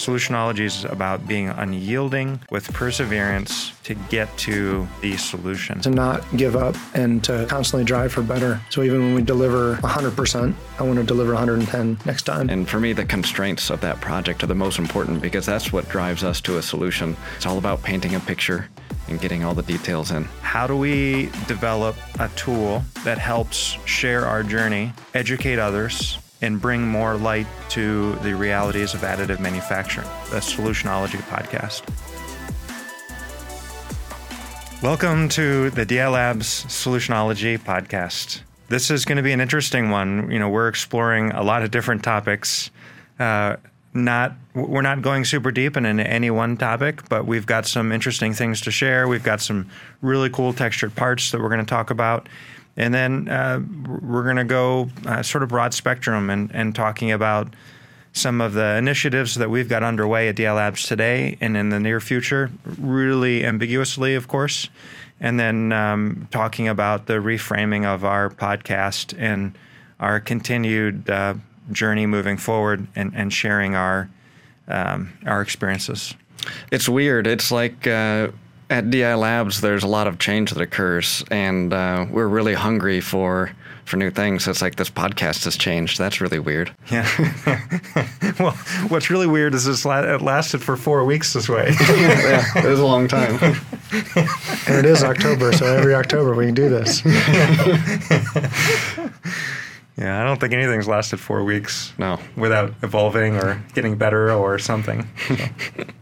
Solutionology is about being unyielding with perseverance to get to the solution. To not give up and to constantly drive for better. So even when we deliver 100%, I want to deliver 110 next time. And for me, the constraints of that project are the most important because that's what drives us to a solution. It's all about painting a picture and getting all the details in. How do we develop a tool that helps share our journey, educate others, and bring more light to the realities of additive manufacturing? The Solutionology Podcast. Welcome to the DI Labs Solutionology Podcast. This is going to be an interesting one. You know, we're exploring a lot of different topics. Uh, not we're not going super deep into any one topic, but we've got some interesting things to share. We've got some really cool textured parts that we're going to talk about, and then uh, we're going to go uh, sort of broad spectrum and, and talking about some of the initiatives that we've got underway at DI Labs today and in the near future, really ambiguously, of course, and then um, talking about the reframing of our podcast and our continued uh, journey moving forward and, and sharing our um, our experiences. It's weird. It's like uh, at DI Labs, there's a lot of change that occurs, and uh, we're really hungry for for new things. It's like this podcast has changed. That's really weird. Yeah. well, what's really weird is this la- it lasted for four weeks this way. yeah, it was a long time. and it is October, so every October we can do this. Yeah, I don't think anything's lasted four weeks. No. Without evolving or getting better or something. So.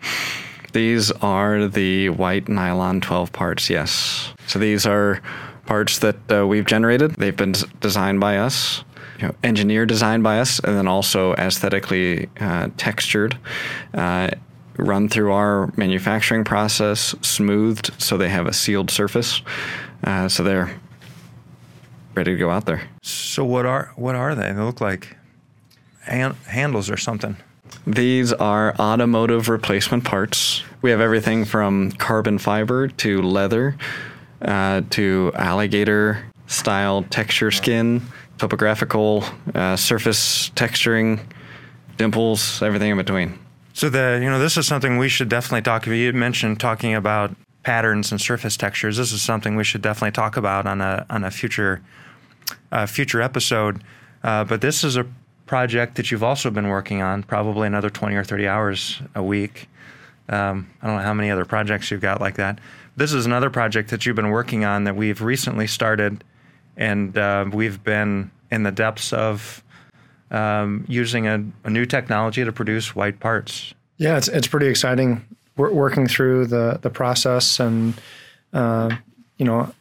these are the white nylon 12 parts, yes. So these are parts that uh, we've generated. They've been designed by us, you know, engineered designed by us, and then also aesthetically uh, textured. Uh, run through our manufacturing process, smoothed so they have a sealed surface. Uh, so they're ready to go out there. So what are what are they? They look like hand, handles or something. These are automotive replacement parts. We have everything from carbon fiber to leather uh, to alligator style texture skin, topographical uh, surface texturing, dimples, everything in between. So the you know this is something we should definitely talk about. You mentioned talking about patterns and surface textures. This is something we should definitely talk about on a on a future uh, future episode. Uh, but this is a project that you've also been working on, probably another 20 or 30 hours a week. Um, I don't know how many other projects you've got like that. This is another project that you've been working on that we've recently started, and uh, we've been in the depths of um, using a, a, new technology to produce white parts. Yeah, it's it's pretty exciting. We're working through the the process, and uh, you know,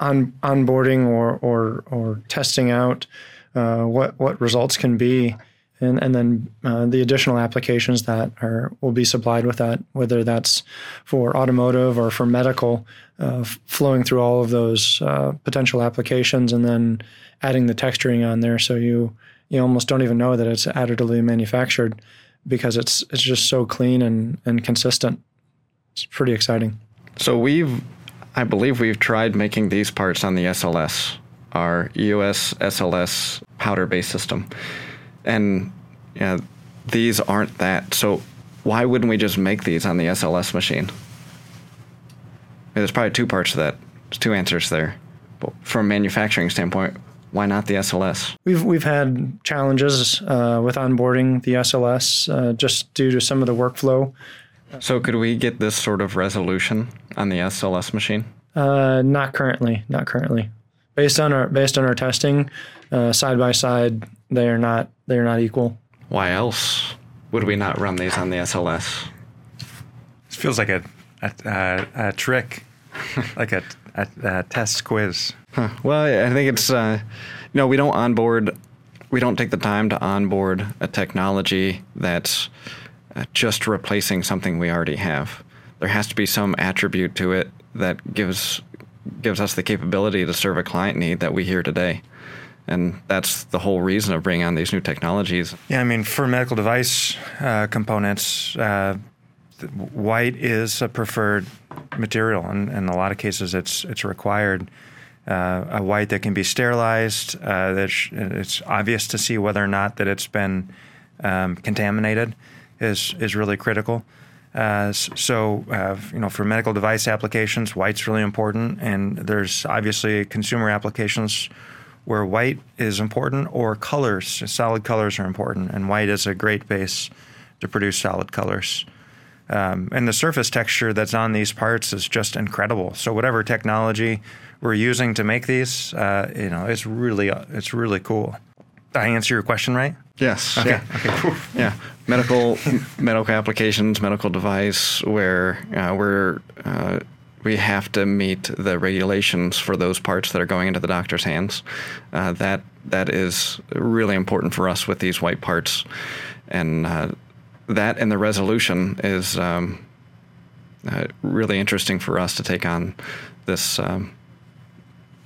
on onboarding or or or testing out uh, what what results can be, and and then uh, the additional applications that are will be supplied with that, whether that's for automotive or for medical, uh, flowing through all of those uh, potential applications, and then adding the texturing on there, so you you almost don't even know that it's additively manufactured because it's it's just so clean and and consistent. It's pretty exciting. So we've I believe we've tried making these parts on the SLS, our EOS SLS powder based system. And you know, these aren't that. So why wouldn't we just make these on the SLS machine? There's probably two parts to that. There's two answers there. But from a manufacturing standpoint, why not the SLS? We've we've had challenges uh, with onboarding the SLS uh, just due to some of the workflow so could we get this sort of resolution on the SLS machine? Uh, not currently. Not currently. Based on our based on our testing, uh, side by side, they are not they are not equal. Why else would we not run these on the SLS? This feels like a a, a, a trick, like a, a, test quiz. Huh. Well, I think it's uh, you know we don't onboard, we don't take the time to onboard a technology that's uh, just replacing something we already have. There has to be some attribute to it that gives gives us the capability to serve a client need that we hear today. And that's the whole reason of bringing on these new technologies. Yeah, I mean, for medical device uh, components, uh, white is a preferred material, and in a lot of cases, it's it's required. Uh, a white that can be sterilized. Uh, that it's obvious to see whether or not that it's been um, contaminated is is really critical. Uh, so, uh, you know, for medical device applications, white's really important, and there's obviously consumer applications where white is important, or colors, solid colors are important, and white is a great base to produce solid colors. Um, and the surface texture that's on these parts is just incredible. So whatever technology we're using to make these, uh, you know, it's really it's really cool. I answer your question right? Yes. Okay. Yeah. Okay. yeah. Medical medical applications, medical device, where uh, we're uh, we have to meet the regulations for those parts that are going into the doctor's hands. Uh, that that is really important for us with these white parts, and uh, that and the resolution is um, uh, really interesting for us to take on this um,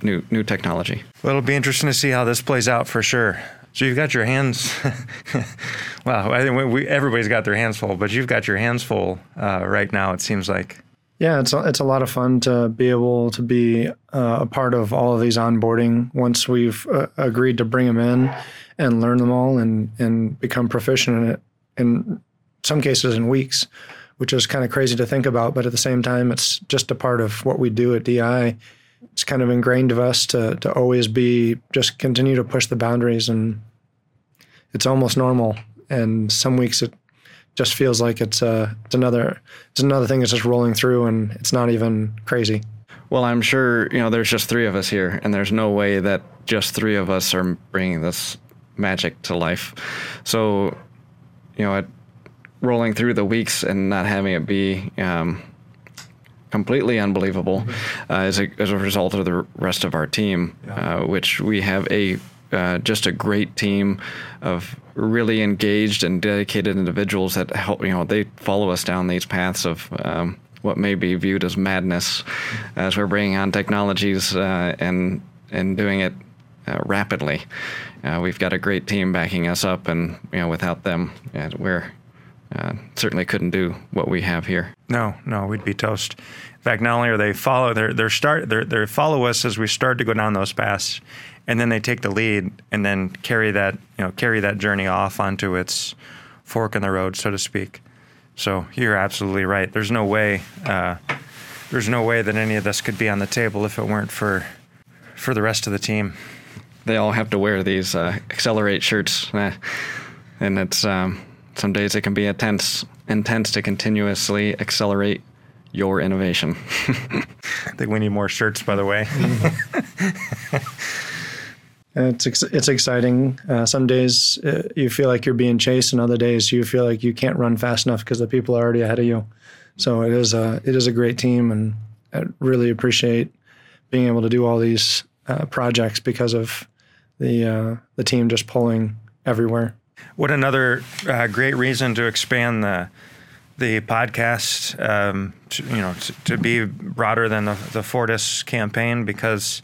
new new technology. Well, it'll be interesting to see how this plays out for sure. So you've got your hands. wow, I think we, everybody's got their hands full, but you've got your hands full uh, right now. It seems like. Yeah, it's a, it's a lot of fun to be able to be uh, a part of all of these onboarding once we've uh, agreed to bring them in and learn them all and and become proficient in it. In some cases, in weeks, which is kind of crazy to think about, but at the same time, it's just a part of what we do at DI. It's kind of ingrained of us to to always be just continue to push the boundaries, and it's almost normal. And some weeks it just feels like it's uh it's another it's another thing that's just rolling through and it's not even crazy. Well, I'm sure you know there's just three of us here, and there's no way that just three of us are bringing this magic to life. So, you know, rolling through the weeks and not having it be um, completely unbelievable uh, as, a, as a result of the rest of our team, uh, which we have a uh, just a great team of really engaged and dedicated individuals that help. You know, they follow us down these paths of um, what may be viewed as madness as we're bringing on technologies uh, and and doing it uh, rapidly. Uh, we've got a great team backing us up, and you know, without them, we're uh, certainly couldn't do what we have here. No, no, we'd be toast. In fact, not only are they follow, they're, they're start, they're, they follow us as we start to go down those paths, and then they take the lead and then carry that, you know, carry that journey off onto its fork in the road, so to speak. So you're absolutely right. There's no way, uh, there's no way that any of this could be on the table if it weren't for, for the rest of the team. They all have to wear these uh, accelerate shirts, and it's. Um, some days it can be intense, intense to continuously accelerate your innovation. I think we need more shirts, by the way. it's it's exciting. Uh, some days uh, you feel like you're being chased, and other days you feel like you can't run fast enough because the people are already ahead of you. So it is a it is a great team, and I really appreciate being able to do all these uh, projects because of the uh, the team just pulling everywhere. What another uh, great reason to expand the the podcast, um, to, you know, to, to, be broader than the, the Fortis campaign because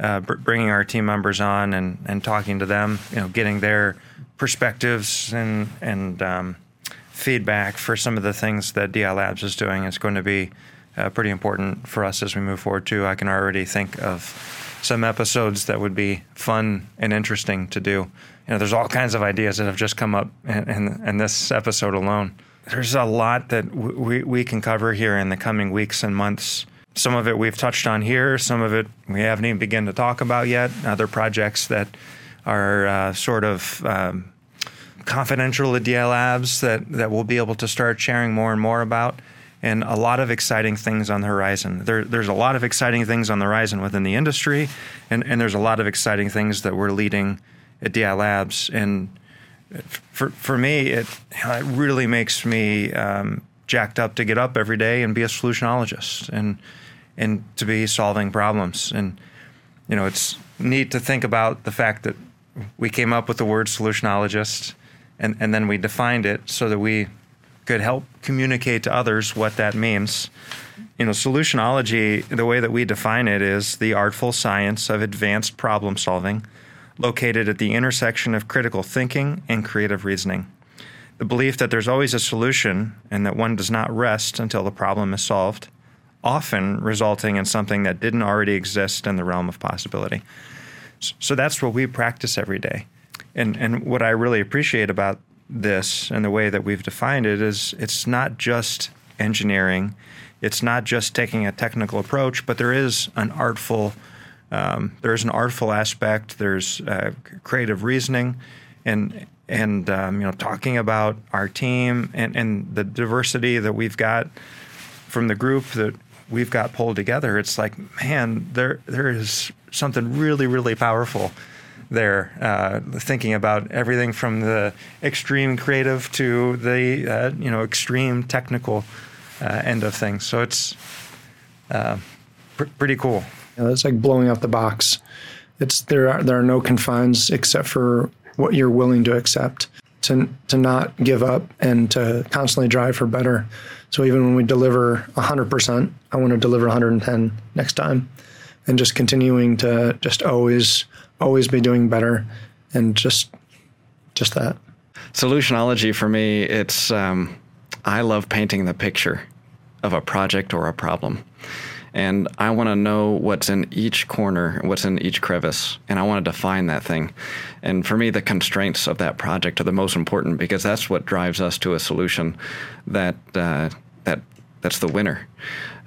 uh, br- bringing our team members on and, and talking to them, you know, getting their perspectives and and um, feedback for some of the things that DI Labs is doing is going to be uh, pretty important for us as we move forward too. I can already think of some episodes that would be fun and interesting to do you know, there's all kinds of ideas that have just come up in, in, in this episode alone. There's a lot that w- we, we can cover here in the coming weeks and months. Some of it we've touched on here, some of it we haven't even begun to talk about yet. Other projects that are uh, sort of um, confidential at DI Labs that, that we'll be able to start sharing more and more about. And a lot of exciting things on the horizon. There, there's a lot of exciting things on the horizon within the industry, and, and there's a lot of exciting things that we're leading at DI Labs, and for for me, it it really makes me um, jacked up to get up every day and be a solutionologist and and to be solving problems. And you know, it's neat to think about the fact that we came up with the word solutionologist, and and then we defined it so that we could help communicate to others what that means. You know, solutionology, the way that we define it is the artful science of advanced problem solving located at the intersection of critical thinking and creative reasoning. The belief that there's always a solution and that one does not rest until the problem is solved, often resulting in something that didn't already exist in the realm of possibility. So that's what we practice every day. And, and what I really appreciate about this and the way that we've defined it is it's not just engineering, it's not just taking a technical approach, but there is an artful um, there is an artful aspect. There's uh, creative reasoning, and and um, you know talking about our team and, and the diversity that we've got from the group that we've got pulled together. It's like man, there there is something really really powerful there. Uh, thinking about everything from the extreme creative to the uh, you know extreme technical uh, end of things. So it's uh, pr- pretty cool. Know, it's like blowing up the box. It's there are there are no confines except for what you're willing to accept. To to not give up and to constantly drive for better. So even when we deliver 100%, I want to deliver 110 next time, and just continuing to just always always be doing better, and just just that. Solutionology for me, it's um, I love painting the picture of a project or a problem and I want to know what's in each corner, what's in each crevice, and I want to define that thing. And for me, the constraints of that project are the most important because that's what drives us to a solution that uh, that that's the winner.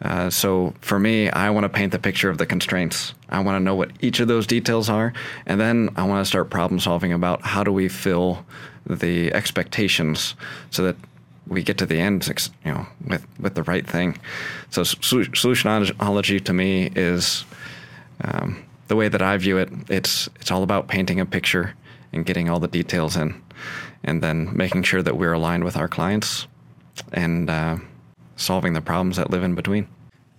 Uh, so for me, I want to paint the picture of the constraints. I want to know what each of those details are, and then I want to start problem solving about how do we fill the expectations so that we get to the end, you know, with with the right thing. So solutionology to me is um, the way that I view it. It's it's all about painting a picture and getting all the details in, and then making sure that we're aligned with our clients and uh, solving the problems that live in between.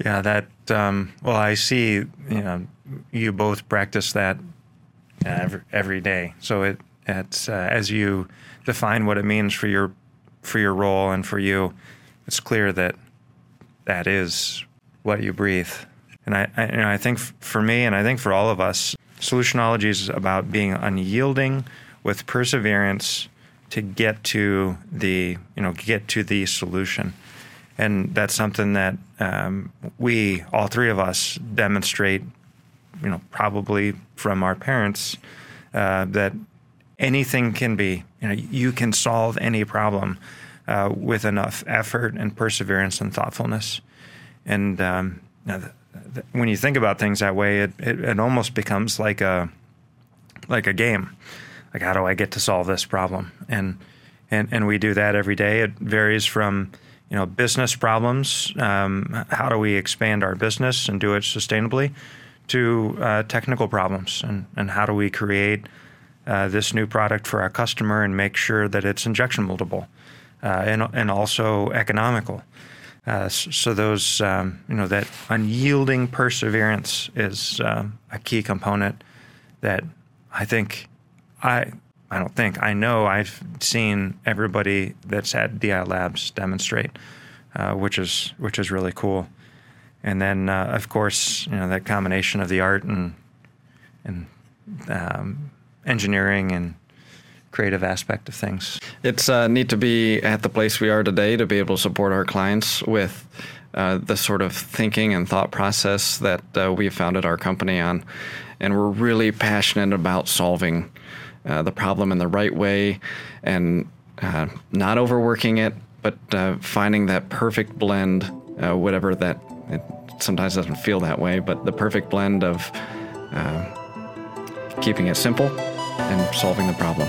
Yeah, that. Um, well, I see. You know, you both practice that every, every day. So it it's uh, as you define what it means for your for your role and for you, it's clear that that is what you breathe. And I, I, you know, I think for me, and I think for all of us, solutionology is about being unyielding with perseverance to get to the, you know, get to the solution. And that's something that um, we, all three of us, demonstrate, you know, probably from our parents, uh, that anything can be. You know, you can solve any problem uh, with enough effort and perseverance and thoughtfulness. And um, when you think about things that way, it, it, it almost becomes like a like a game. Like how do I get to solve this problem? And and and we do that every day. It varies from you know business problems. Um, how do we expand our business and do it sustainably? To uh, technical problems and and how do we create uh, this new product for our customer and make sure that it's injection moldable uh, and and also economical. Uh, so those um, you know that unyielding perseverance is um, a key component that I think I I don't think I know I've seen everybody that's at DI Labs demonstrate, uh, which is which is really cool. And then uh, of course you know that combination of the art and and um, engineering and creative aspect of things. It's uh, neat to be at the place we are today to be able to support our clients with uh, the sort of thinking and thought process that uh, we founded our company on. And we're really passionate about solving uh, the problem in the right way and uh, not overworking it, but uh, finding that perfect blend, whatever that it sometimes doesn't feel that way, but the perfect blend of keeping it simple and solving the problem.